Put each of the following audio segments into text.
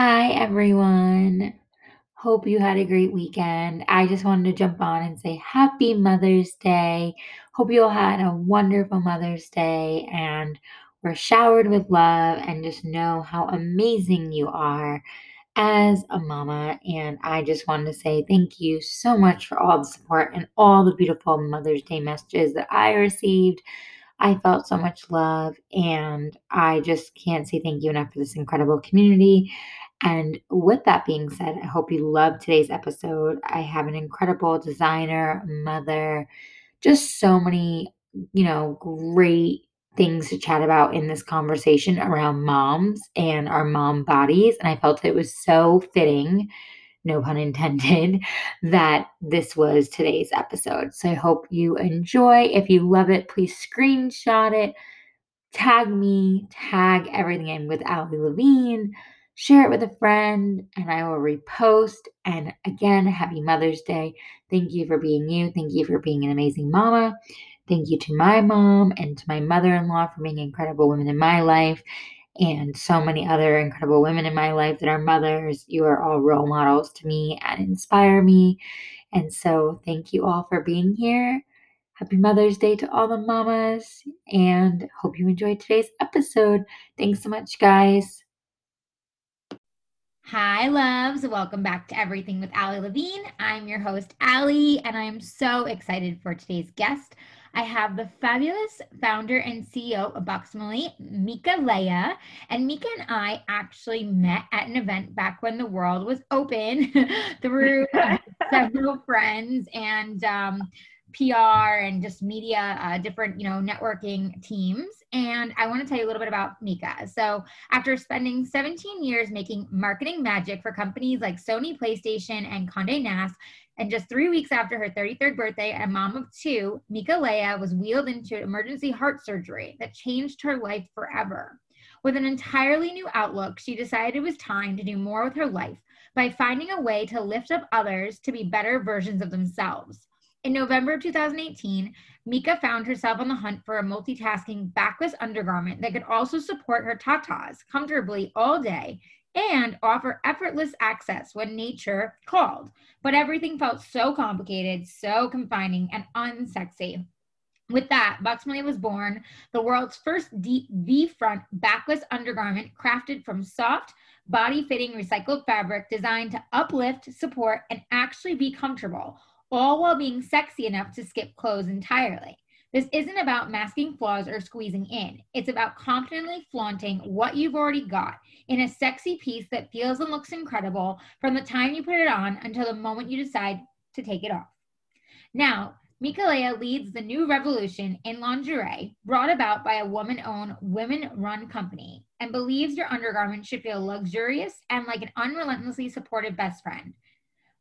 Hi, everyone. Hope you had a great weekend. I just wanted to jump on and say Happy Mother's Day. Hope you all had a wonderful Mother's Day and were showered with love and just know how amazing you are as a mama. And I just wanted to say thank you so much for all the support and all the beautiful Mother's Day messages that I received. I felt so much love, and I just can't say thank you enough for this incredible community. And with that being said, I hope you loved today's episode. I have an incredible designer, mother, just so many, you know, great things to chat about in this conversation around moms and our mom bodies. And I felt it was so fitting no pun intended, that this was today's episode. So I hope you enjoy. If you love it, please screenshot it, tag me, tag everything in with Ali Levine, share it with a friend, and I will repost. And again, happy Mother's Day. Thank you for being you. Thank you for being an amazing mama. Thank you to my mom and to my mother in law for being incredible women in my life and so many other incredible women in my life that are mothers. You are all role models to me and inspire me. And so, thank you all for being here. Happy Mother's Day to all the mamas, and hope you enjoyed today's episode. Thanks so much, guys. Hi, loves. Welcome back to Everything with Ali Levine. I'm your host, Ali, and I'm so excited for today's guest. I have the fabulous founder and CEO of Buxxomly, Mika Leah. And Mika and I actually met at an event back when the world was open through several friends and um, PR and just media, uh, different, you know, networking teams. And I want to tell you a little bit about Mika. So, after spending 17 years making marketing magic for companies like Sony PlayStation and Condé Nast, and just three weeks after her 33rd birthday, a mom of two, Mika Leah was wheeled into emergency heart surgery that changed her life forever. With an entirely new outlook, she decided it was time to do more with her life by finding a way to lift up others to be better versions of themselves. In November of 2018, Mika found herself on the hunt for a multitasking backless undergarment that could also support her tatas comfortably all day and offer effortless access when nature called. But everything felt so complicated, so confining, and unsexy. With that, Buxxomly was born, the world's first deep V front backless undergarment crafted from soft, body fitting recycled fabric designed to uplift, support, and actually be comfortable, all while being sexy enough to skip clothes entirely. This isn't about masking flaws or squeezing in. It's about confidently flaunting what you've already got in a sexy piece that feels and looks incredible from the time you put it on until the moment you decide to take it off. Now, Mika Leah leads the new revolution in lingerie brought about by a woman owned, women run company and believes your undergarment should feel luxurious and like an unrelentlessly supportive best friend.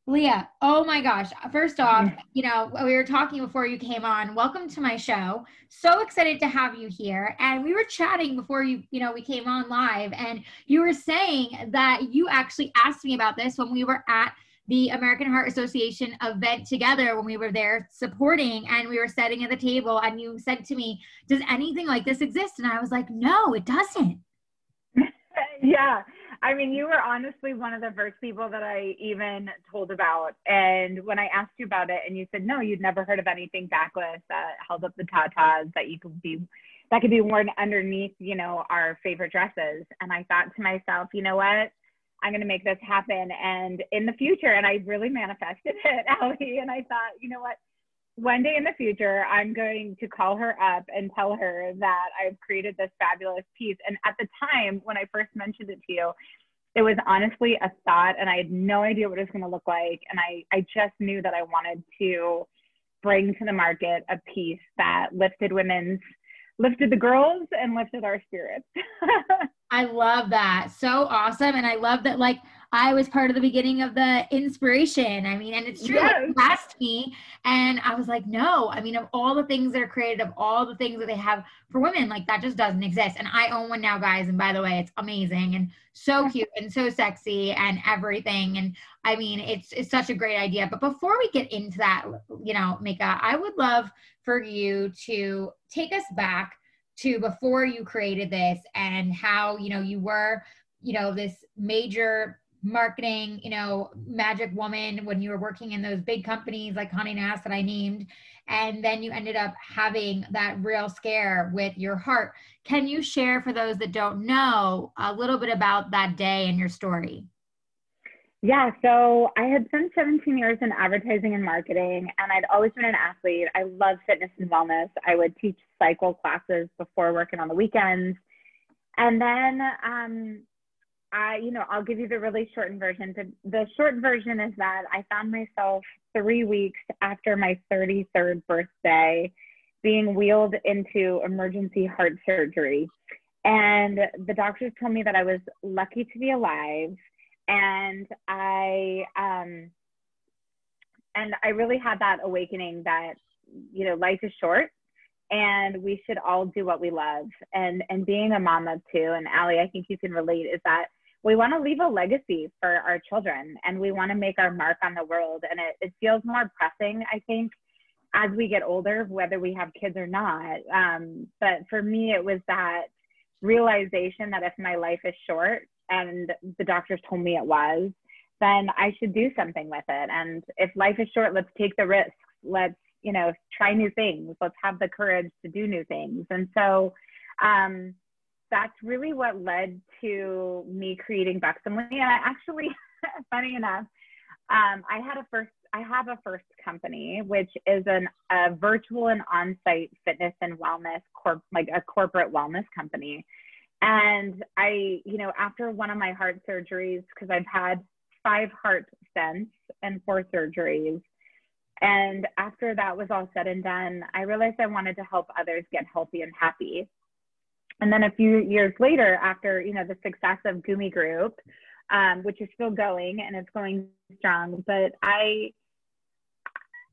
Leah, oh my gosh. First off, you know, we were talking before you came on. Welcome to my show. So excited to have you here. And we were chatting before you, you know, we came on live and you were saying that you actually asked me about this when we were at the American Heart Association event together when we were there supporting and we were sitting at the table and you said to me, "Does anything like this exist?" And I was like, "No, it doesn't." yeah. I mean, you were honestly one of the first people that I even told about. And when I asked you about it, and you said no, you'd never heard of anything backless that held up the tatas that you could be that could be worn underneath, you know, our favorite dresses. And I thought to myself, you know what? I'm going to make this happen. And in the future, and I really manifested it, Ali. And I thought, you know what? One day in the future, I'm going to call her up and tell her that I've created this fabulous piece. And at the time when I first mentioned it to you, it was honestly a thought and I had no idea what it was going to look like. And I, I just knew that I wanted to bring to the market a piece that lifted women's, lifted the girls and lifted our spirits. I love that. So awesome. And I love that, like, I was part of the beginning of the inspiration. I mean, and it's true. Yes. Like, asked me, and I was like, no. I mean, of all the things that are created, of all the things that they have for women, like that just doesn't exist. And I own one now, guys. And by the way, it's amazing and so cute and so sexy and everything. And I mean, it's it's such a great idea. But before we get into that, you know, Mika, I would love for you to take us back to before you created this and how you know you were you know, this major marketing, you know, magic woman when you were working in those big companies like Condé Nast that I named, and then you ended up having that real scare with your heart. Can you share for those that don't know a little bit about that day and your story? Yeah, so I had spent 17 years in advertising and marketing, and I'd always been an athlete. I love fitness and wellness. I would teach cycle classes before working on the weekends. And then um, I, you know, I'll give you the really shortened version. The, the short version is that I found myself three weeks after my 33rd birthday being wheeled into emergency heart surgery. And the doctors told me that I was lucky to be alive. And I, um, and I really had that awakening that, you know, life is short and we should all do what we love. And, and being a mom of two, and Ali, I think you can relate, is that we want to leave a legacy for our children and we want to make our mark on the world. And it, it feels more pressing, I think, as we get older, whether we have kids or not. Um, but for me, it was that realization that if my life is short and the doctors told me it was, then I should do something with it. And if life is short, let's take the risks. Let's, you know, try new things. Let's have the courage to do new things. And so, um, that's really what led to me creating Buxxomly. And I actually, funny enough, um, I had a first, I have a first company, which is an, a virtual and on-site fitness and wellness corp, like a corporate wellness company. And I, you know, after one of my heart surgeries, because I've had five heart stents and four surgeries. And after that was all said and done, I realized I wanted to help others get healthy and happy. And then a few years later, after you know the success of Gumi Group, um, which is still going and it's going strong, but I,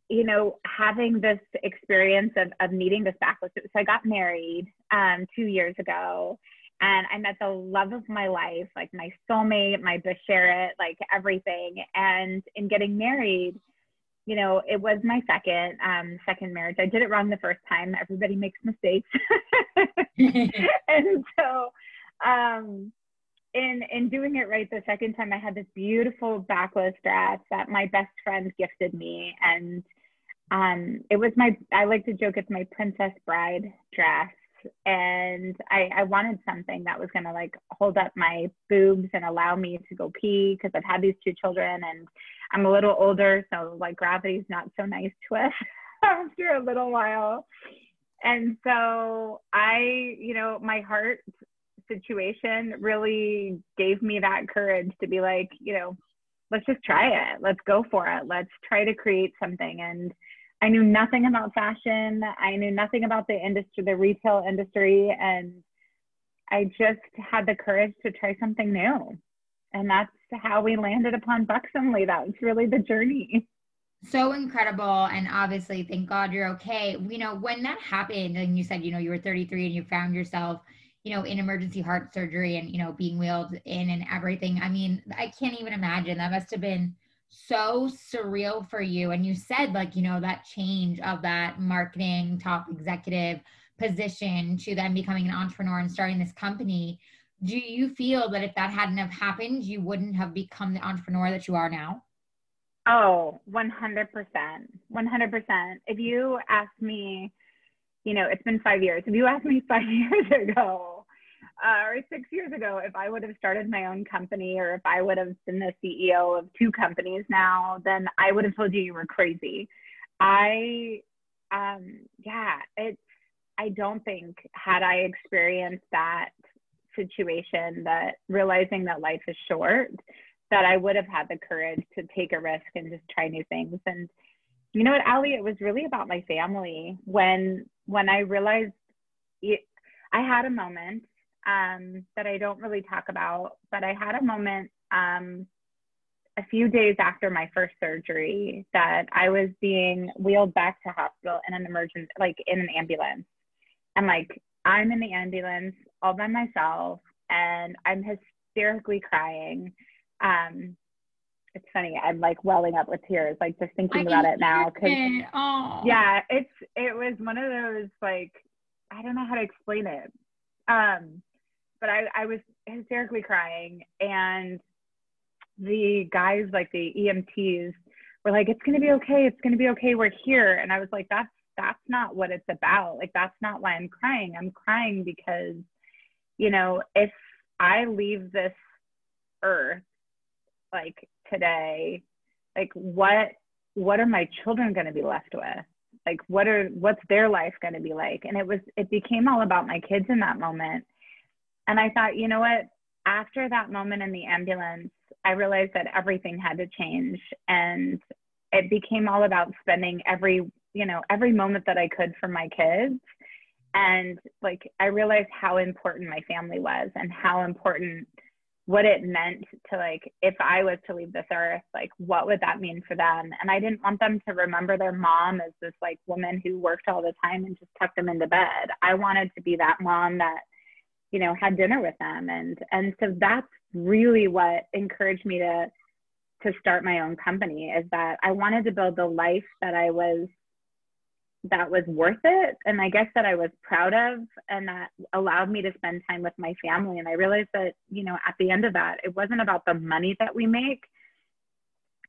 you know, having this experience of, of meeting this backlist. So I got married um, two years ago, and I met the love of my life, like my soulmate, my bashert, like everything. And in getting married, you know, it was my second um, second marriage. I did it wrong the first time. Everybody makes mistakes, and so um, in in doing it right the second time, I had this beautiful backless dress that my best friend gifted me, and um, it was my. I like to joke it's my princess bride dress and I, I wanted something that was going to like hold up my boobs and allow me to go pee because I've had these two children and I'm a little older, so like gravity's not so nice to us after a little while. And so I, you know, my heart situation really gave me that courage to be like, you know, let's just try it. Let's go for it. Let's try to create something. And I knew nothing about fashion. I knew nothing about the industry, the retail industry, and I just had the courage to try something new. And that's how we landed upon Buxxomly. That was really the journey. So incredible. And obviously, thank God you're okay. You know, when that happened, and you said, you know, you were 33 and you found yourself, you know, in emergency heart surgery and, you know, being wheeled in and everything. I mean, I can't even imagine. That must have been so surreal for you. And you said like you know that change of that marketing top executive position to then becoming an entrepreneur and starting this company do you feel that if that hadn't have happened you wouldn't have become the entrepreneur that you are now? Oh 100% 100% if you asked me you know it's been five years. If you asked me five years ago uh, or six years ago, if I would have started my own company or if I would have been the CEO of two companies now, then I would have told you you were crazy. I, um, yeah, it's, I don't think had I experienced that situation that realizing that life is short, that I would have had the courage to take a risk and just try new things. And you know what, Ali, it was really about my family. When when I realized it, I had a moment um, that I don't really talk about, but I had a moment um, a few days after my first surgery that I was being wheeled back to hospital in an emergency, like in an ambulance. And like, I'm in the ambulance all by myself and I'm hysterically crying. Um, it's funny, I'm like welling up with tears, like just thinking about it now. Cause it. yeah, it's, it was one of those like, I don't know how to explain it. Um, but I, I was hysterically crying. And the guys, like the EMTs, were like, it's going to be okay. It's going to be okay. We're here. And I was like, that's, that's not what it's about. Like, that's not why I'm crying. I'm crying because, you know, if I leave this earth like today, like what, what are my children going to be left with? Like, what are, what's their life going to be like? And it was, it became all about my kids in that moment. And I thought, you know what? After that moment in the ambulance, I realized that everything had to change. And it became all about spending every, you know, every moment that I could for my kids. And like, I realized how important my family was and how important what it meant to like if i was to leave this earth like what would that mean for them and i didn't want them to remember their mom as this like woman who worked all the time and just tucked them into bed i wanted to be that mom that you know had dinner with them. And and so that's really what encouraged me to to start my own company is that i wanted to build the life that i was that was worth it and i guess that i was proud of and that allowed me to spend time with my family. And i realized that you know at the end of that it wasn't about the money that we make.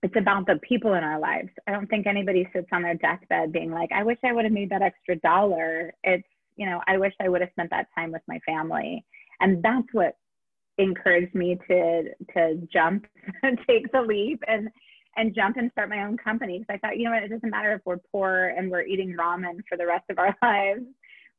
It's about the people in our lives. I don't think anybody sits on their deathbed being like i wish i would have made that extra dollar. It's you know i wish i would have spent that time with my family and that's what encouraged me to to jump take the leap and and jump and start my own company. Because I thought, you know what, it doesn't matter if we're poor and we're eating ramen for the rest of our lives.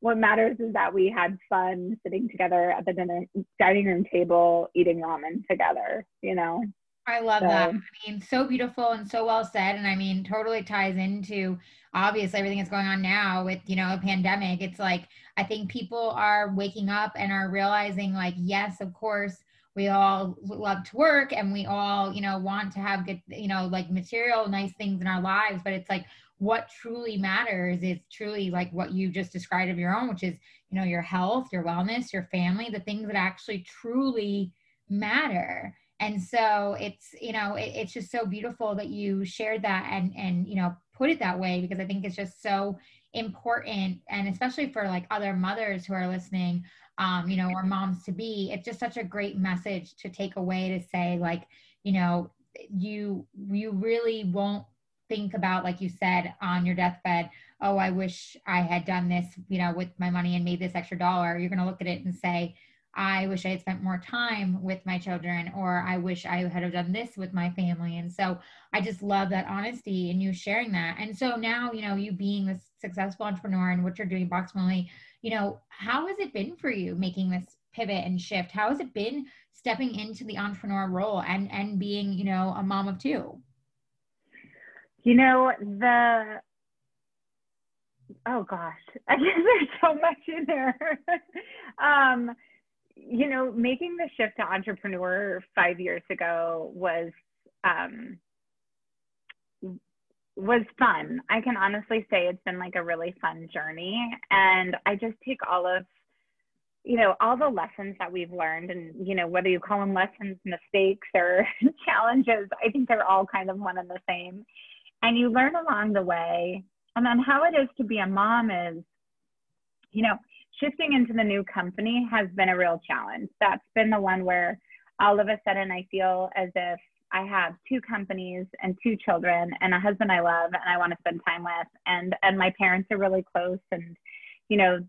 What matters is that we had fun sitting together at the dinner dining room table eating ramen together, you know. I love so. that. I mean, so beautiful and so well said. And I mean, totally ties into obviously everything that's going on now with, you know, a pandemic. It's like, I think people are waking up and are realizing, like, yes, of course, we all love to work and we all you know want to have good you know like material nice things in our lives but it's like what truly matters is truly like what you just described of your own which is you know your health your wellness your family the things that actually truly matter and so it's you know it, it's just so beautiful that you shared that and and you know put it that way because i think it's just so important and especially for like other mothers who are listening um, you know, or moms to be, it's just such a great message to take away to say, like, you know, you you really won't think about, like you said, on your deathbed, oh, I wish I had done this, you know, with my money and made this extra dollar. You're gonna look at it and say, I wish I had spent more time with my children, or I wish I had done this with my family. And so I just love that honesty and you sharing that. And so now, you know, you being this successful entrepreneur and what you're doing, Buxxomly, you know, how has it been for you making this pivot and shift? How has it been stepping into the entrepreneur role and and being, you know, a mom of two? You know, the oh gosh, I guess there's so much in there. um, you know, making the shift to entrepreneur five years ago was um, was fun. I can honestly say it's been like a really fun journey. And I just take all of, you know, all the lessons that we've learned and, you know, whether you call them lessons, mistakes, or challenges, I think they're all kind of one and the same. And you learn along the way. And then how it is to be a mom is, you know, shifting into the new company has been a real challenge. That's been the one where all of a sudden I feel as if I have two companies and two children and a husband I love and I want to spend time with and and my parents are really close and you know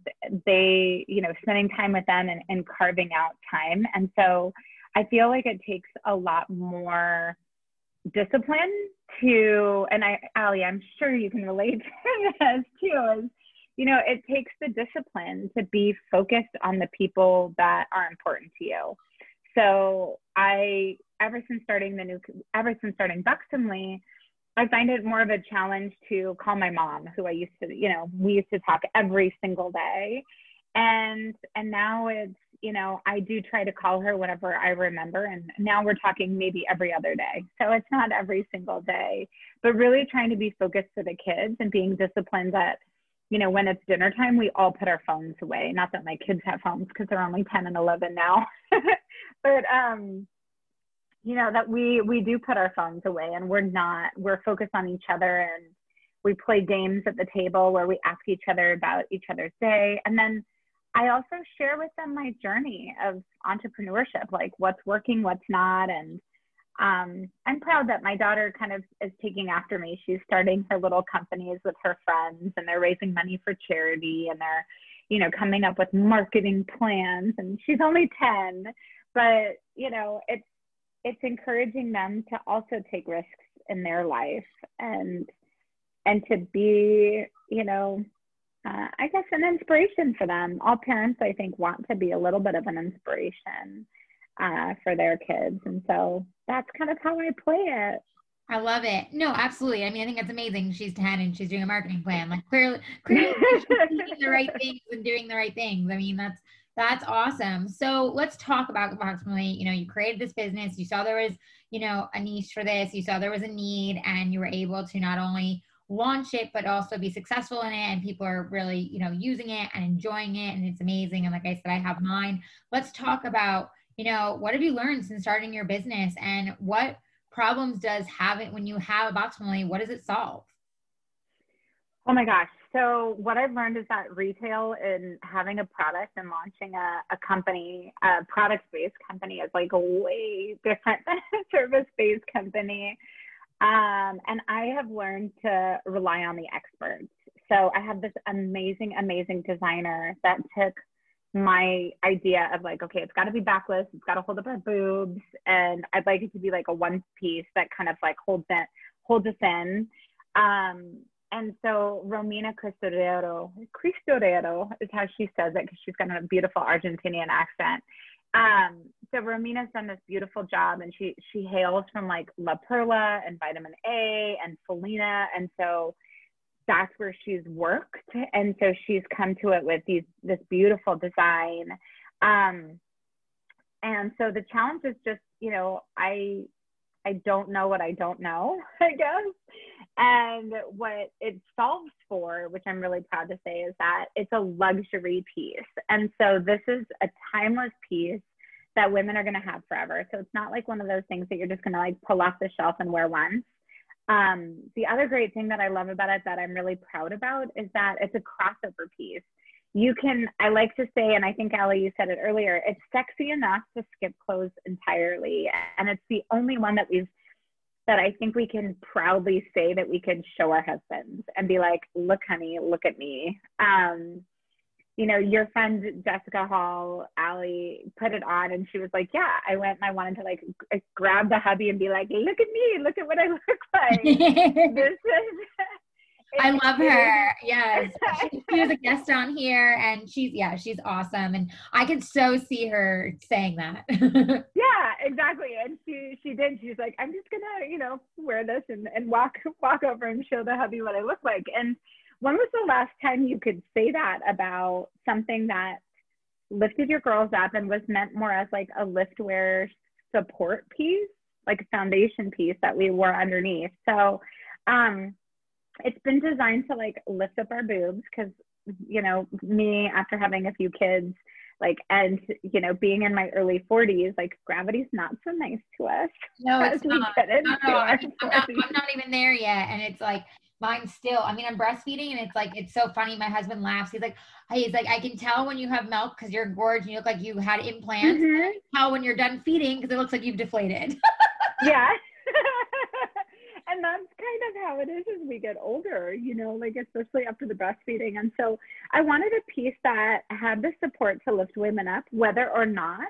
they you know spending time with them and, and carving out time and so I feel like it takes a lot more discipline to and I Ali I'm sure you can relate to this too is you know it takes the discipline to be focused on the people that are important to you so I ever since starting the new, ever since starting Buxxomly, I find it more of a challenge to call my mom, who I used to, you know, we used to talk every single day. And and now it's, you know, I do try to call her whenever I remember. And now we're talking maybe every other day. So it's not every single day, but really trying to be focused for the kids and being disciplined that, you know, when it's dinner time, we all put our phones away. Not that my kids have phones because they're only 10 and 11 now. but um you know that we we do put our phones away and we're not we're focused on each other and we play games at the table where we ask each other about each other's day and then I also share with them my journey of entrepreneurship, like what's working, what's not. And um, I'm proud that my daughter kind of is taking after me. She's starting her little companies with her friends and they're raising money for charity and they're, you know, coming up with marketing plans. And she's only 10, but, you know, it's, it's encouraging them to also take risks in their life and and to be you know uh, i guess an inspiration for them all parents i think want to be a little bit of an inspiration uh, for their kids and so that's kind of how i play it I love it. No, absolutely. I mean, I think it's amazing. She's 10 and she's doing a marketing plan. Like clearly, clearly she's doing the right things and doing the right things. I mean, that's that's awesome. So let's talk about approximately, you know, you created this business, you saw there was, you know, a niche for this, you saw there was a need, and you were able to not only launch it, but also be successful in it. And people are really, you know, using it and enjoying it. And it's amazing. And like I said, I have mine. Let's talk about, you know, what have you learned since starting your business and what problems does having when you have a Buxxomly, what does it solve? Oh my gosh. So what I've learned is that retail and having a product and launching a, a company, a product-based company is like way different than a service-based company. Um, and I have learned to rely on the experts. So I have this amazing, amazing designer that took my idea of like, okay, it's got to be backless, it's got to hold up our boobs, and I'd like it to be like a one piece that kind of like holds it, holds us in. Um, and so Romina Cristorero, Cristorero is how she says it because she's got a beautiful Argentinian accent. Um, so Romina's done this beautiful job and she she hails from like La Perla and vitamin A and Felina. And so that's where she's worked. And so she's come to it with these this beautiful design. Um, and so the challenge is just, you know, I I don't know what I don't know, I guess. And what it solves for, which I'm really proud to say, is that it's a luxury piece. And so this is a timeless piece that women are going to have forever. So it's not like one of those things that you're just going to like pull off the shelf and wear once. Um, the other great thing that I love about it that I'm really proud about is that it's a crossover piece. You can, I like to say, and I think Ali, you said it earlier, it's sexy enough to skip clothes entirely. And it's the only one that we've that I think we can proudly say that we can show our husbands and be like, look, honey, look at me. Um, you know, your friend Jessica Hall, Ali, put it on and she was like, Yeah, I went and I wanted to like g- eh, grab the hubby and be like, Look at me, look at what I look like. this is I love her. Yes. She, she, was a guest on here and she's, yeah, she's awesome. And I could so see her saying that. yeah, exactly. And she, she did. She's like, I'm just going to, you know, wear this and, and walk, walk over and show the hubby what I look like. And when was the last time you could say that about something that lifted your girls up and was meant more as like a lift wear support piece, like a foundation piece that we wore underneath? So, um, it's been designed to like lift up our boobs because you know me after having a few kids like and you know being in my early 40s like gravity's not so nice to us no it's not. No, no, I'm, I'm, not, I'm not even there yet and it's like mine still i mean i'm breastfeeding and it's like it's so funny my husband laughs he's like he's like i can tell when you have milk because you're gorged and you look like you had implants mm-hmm. how when you're done feeding because it looks like you've deflated yeah and that's kind of how it is as we get older, you know, like especially after the breastfeeding. And so I wanted a piece that had the support to lift women up, whether or not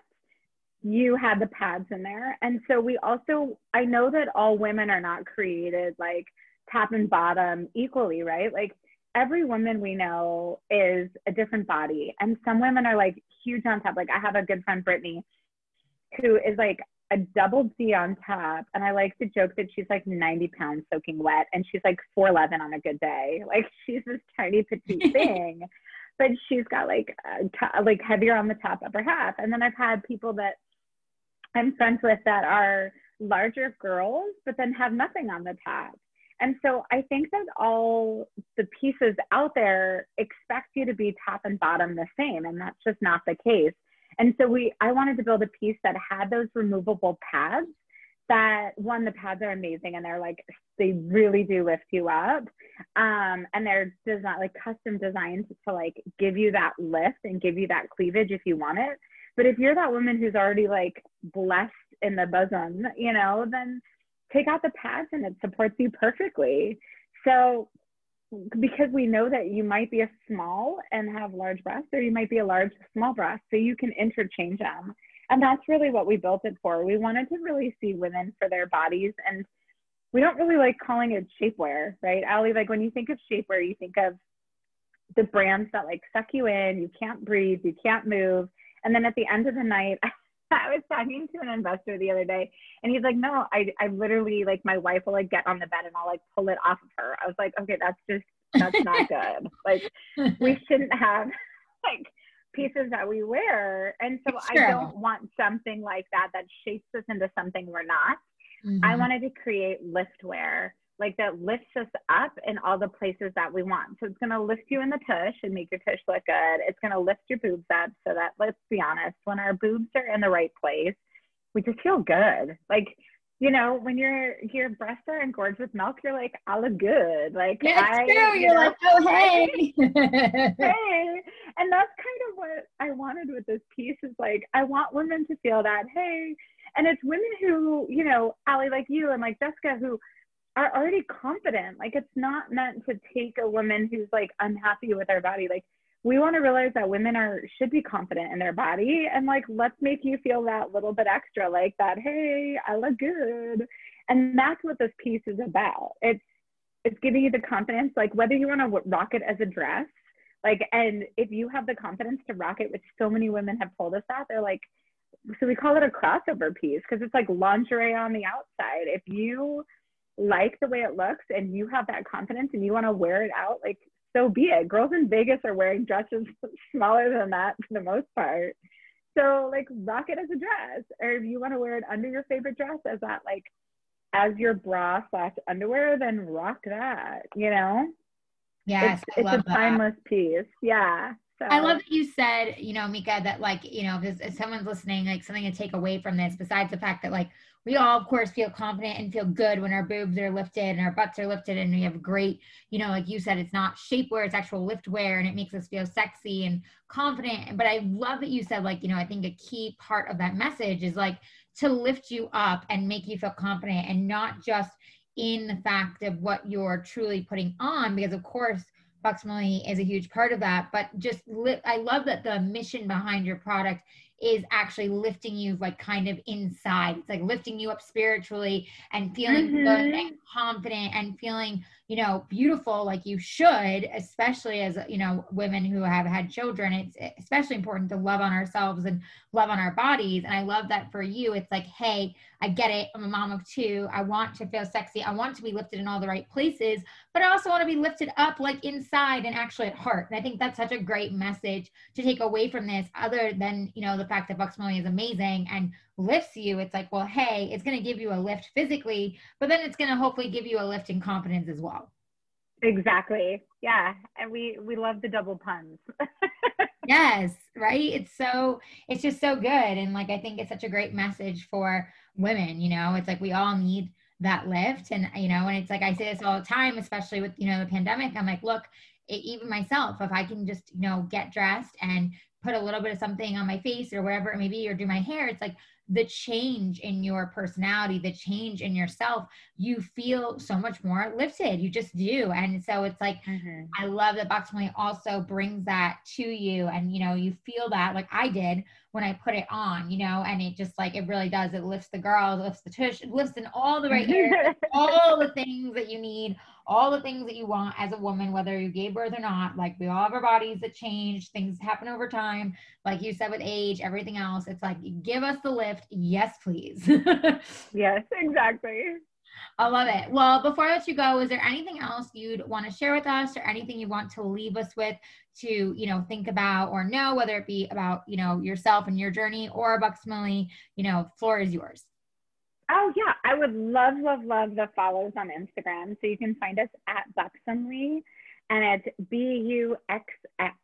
you had the pads in there. And so we also, I know that all women are not created like top and bottom equally, right? Like every woman we know is a different body. And some women are like huge on top. Like I have a good friend, Brittany, who is like a double D on top. And I like to joke that she's like 90 pounds soaking wet and she's like 4'11 on a good day. Like she's this tiny petite thing, but she's got like, uh, like heavier on the top upper half. And then I've had people that I'm friends with that are larger girls, but then have nothing on the top. And so I think that all the pieces out there expect you to be top and bottom the same. And that's just not the case. And so we, I wanted to build a piece that had those removable pads that one, the pads are amazing and they're like, they really do lift you up. Um, and they're designed like custom designed to like give you that lift and give you that cleavage if you want it. But if you're that woman who's already like blessed in the bosom, you know, then take out the pads and it supports you perfectly. So because we know that you might be a small and have large breasts or you might be a large small breast so you can interchange them. And that's really what we built it for. We wanted to really see women for their bodies and we don't really like calling it shapewear right? Ali like when you think of shapewear you think of the brands that like suck you in you can't breathe you can't move and then at the end of the night I was talking to an investor the other day and he's like, no, I, I literally like my wife will like get on the bed and I'll like pull it off of her. I was like, okay, that's just, that's not good. Like we shouldn't have like pieces that we wear. And so I don't want something like that that shapes us into something we're not. Mm-hmm. I wanted to create lift wear like that lifts us up in all the places that we want. So it's going to lift you in the tush and make your tush look good. It's going to lift your boobs up so that, let's be honest, when our boobs are in the right place, we just feel good. Like, you know, when your your breasts are engorged with milk, you're like, I look good. Like, yeah, it's I, true. You're you know, like, oh hey, hey, and that's kind of what I wanted with this piece. Is like, I want women to feel that, hey, and it's women who, you know, Ali, like you and like Jessica, who are already confident. Like it's not meant to take a woman who's like unhappy with her body. Like we want to realize that women are should be confident in their body and like let's make you feel that little bit extra like that hey i look good and that's what this piece is about it's it's giving you the confidence like whether you want to rock it as a dress like and if you have the confidence to rock it which so many women have told us that they're like so we call it a crossover piece because it's like lingerie on the outside if you like the way it looks and you have that confidence and you want to wear it out, like so be it. Girls in Vegas are wearing dresses smaller than that for the most part. So like rock it as a dress. Or if you want to wear it under your favorite dress as that like as your bra slash underwear, then rock that, you know? Yes. It's, it's a timeless that. piece. Yeah. So. I love that you said, you know, Mika, that like, you know, if, if someone's listening, like something to take away from this, besides the fact that like we all, of course, feel confident and feel good when our boobs are lifted and our butts are lifted and we have great, you know, like you said, it's not shapewear, it's actual lift wear and it makes us feel sexy and confident. But I love that you said, like, you know, I think a key part of that message is like to lift you up and make you feel confident and not just in the fact of what you're truly putting on, because of course, Buxom is a huge part of that. But just li- I love that the mission behind your product is actually lifting you like kind of inside. It's like lifting you up spiritually and feeling mm-hmm. good and confident and feeling you know, beautiful like you should, especially as, you know, women who have had children. It's especially important to love on ourselves and love on our bodies. And I love that for you. It's like, hey, I get it. I'm a mom of two. I want to feel sexy. I want to be lifted in all the right places, but I also want to be lifted up like inside and actually at heart. And I think that's such a great message to take away from this, other than, you know, the fact that Buxom is amazing and lifts you, it's like, well, hey, it's going to give you a lift physically, but then it's going to hopefully give you a lift in confidence as well. Exactly. Yeah. And we we love the double puns. yes, right? It's so it's just so good and like I think it's such a great message for women, you know. It's like we all need that lift and you know, and it's like I say this all the time especially with, you know, the pandemic. I'm like, look, it, even myself, if I can just, you know, get dressed and put a little bit of something on my face or whatever it may be or do my hair, it's like the change in your personality, the change in yourself, you feel so much more lifted. You just do. And so it's like, mm-hmm. I love that Buxxomly also brings that to you. And, you know, you feel that like I did when I put it on, you know, and it just like, it really does. It lifts the girls, lifts the tush, it lifts in all the right areas, all the things that you need, all the things that you want as a woman, whether you gave birth or not. Like we all have our bodies that change, things happen over time. Like you said with age, everything else. It's like, give us the lift. Yes, please. yes, exactly. I love it. Well, before I let you go, is there anything else you'd want to share with us or anything you want to leave us with to, you know, think about or know, whether it be about, you know, yourself and your journey or Buxxomly, you know, floor is yours. Oh yeah, I would love, love, love the follows on Instagram. So you can find us at Buxxomly, and it's B U X X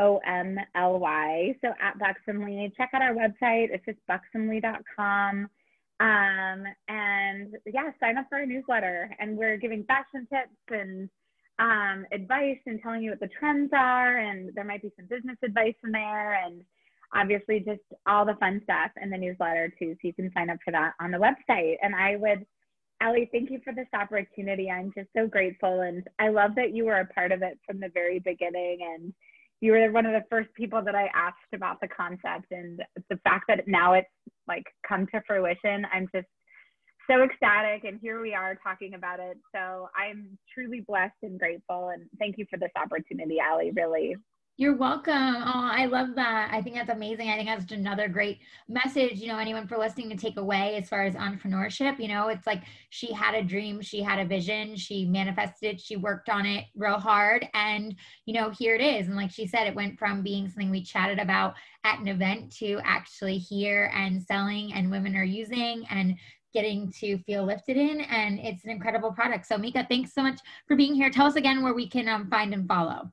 O M L Y. So at Buxomly, check out our website. It's just buxxomly.com. Um, and yeah, sign up for our newsletter. And we're giving fashion tips and um, advice and telling you what the trends are. And there might be some business advice in there. And obviously, just all the fun stuff in the newsletter too. So you can sign up for that on the website. And I would, Ellie, thank you for this opportunity. I'm just so grateful. And I love that you were a part of it from the very beginning. And you were one of the first people that I asked about the concept and the fact that now it's like come to fruition. I'm just so ecstatic and here we are talking about it. So I'm truly blessed and grateful and thank you for this opportunity, Ali, really. You're welcome. Oh, I love that. I think that's amazing. I think that's another great message, you know, anyone for listening to take away as far as entrepreneurship. You know, it's like she had a dream, she had a vision, she manifested it, she worked on it real hard. And, you know, here it is. And like she said, it went from being something we chatted about at an event to actually here and selling, and women are using and getting to feel lifted in. And it's an incredible product. So, Mika, thanks so much for being here. Tell us again where we can um, find and follow.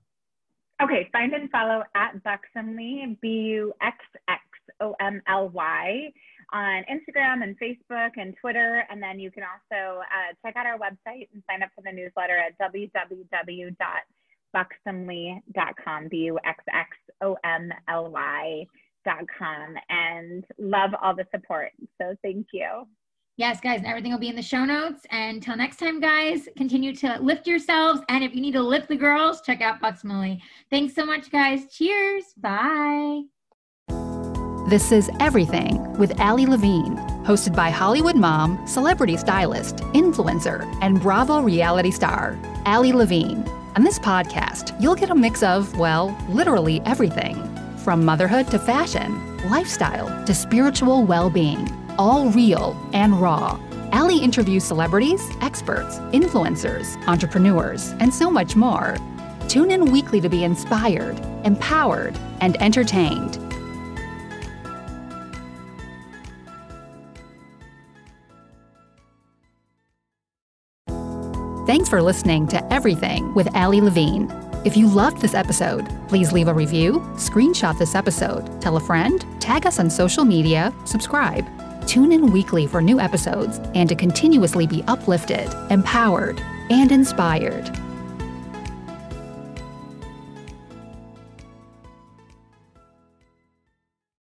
Okay, find and follow at Buxxomly, B U X X O M L Y, on Instagram and Facebook and Twitter. And then you can also uh, check out our website and sign up for the newsletter at www.buxxomly.com, B U X X O M L Y.com. And love all the support. So thank you. Yes, guys, everything will be in the show notes. And until next time, guys, continue to lift yourselves. And if you need to lift the girls, check out Buxxomly. Thanks so much, guys. Cheers. Bye. This is Everything with Ali Levine, hosted by Hollywood mom, celebrity stylist, influencer, and Bravo reality star, Ali Levine. On this podcast, you'll get a mix of, well, literally everything from motherhood to fashion, lifestyle to spiritual well being all real and raw. Ali interviews celebrities, experts, influencers, entrepreneurs, and so much more. Tune in weekly to be inspired, empowered, and entertained. Thanks for listening to Everything with Ali Levine. If you loved this episode, please leave a review, screenshot this episode, tell a friend, tag us on social media, subscribe. Tune in weekly for new episodes and to continuously be uplifted, empowered, and inspired.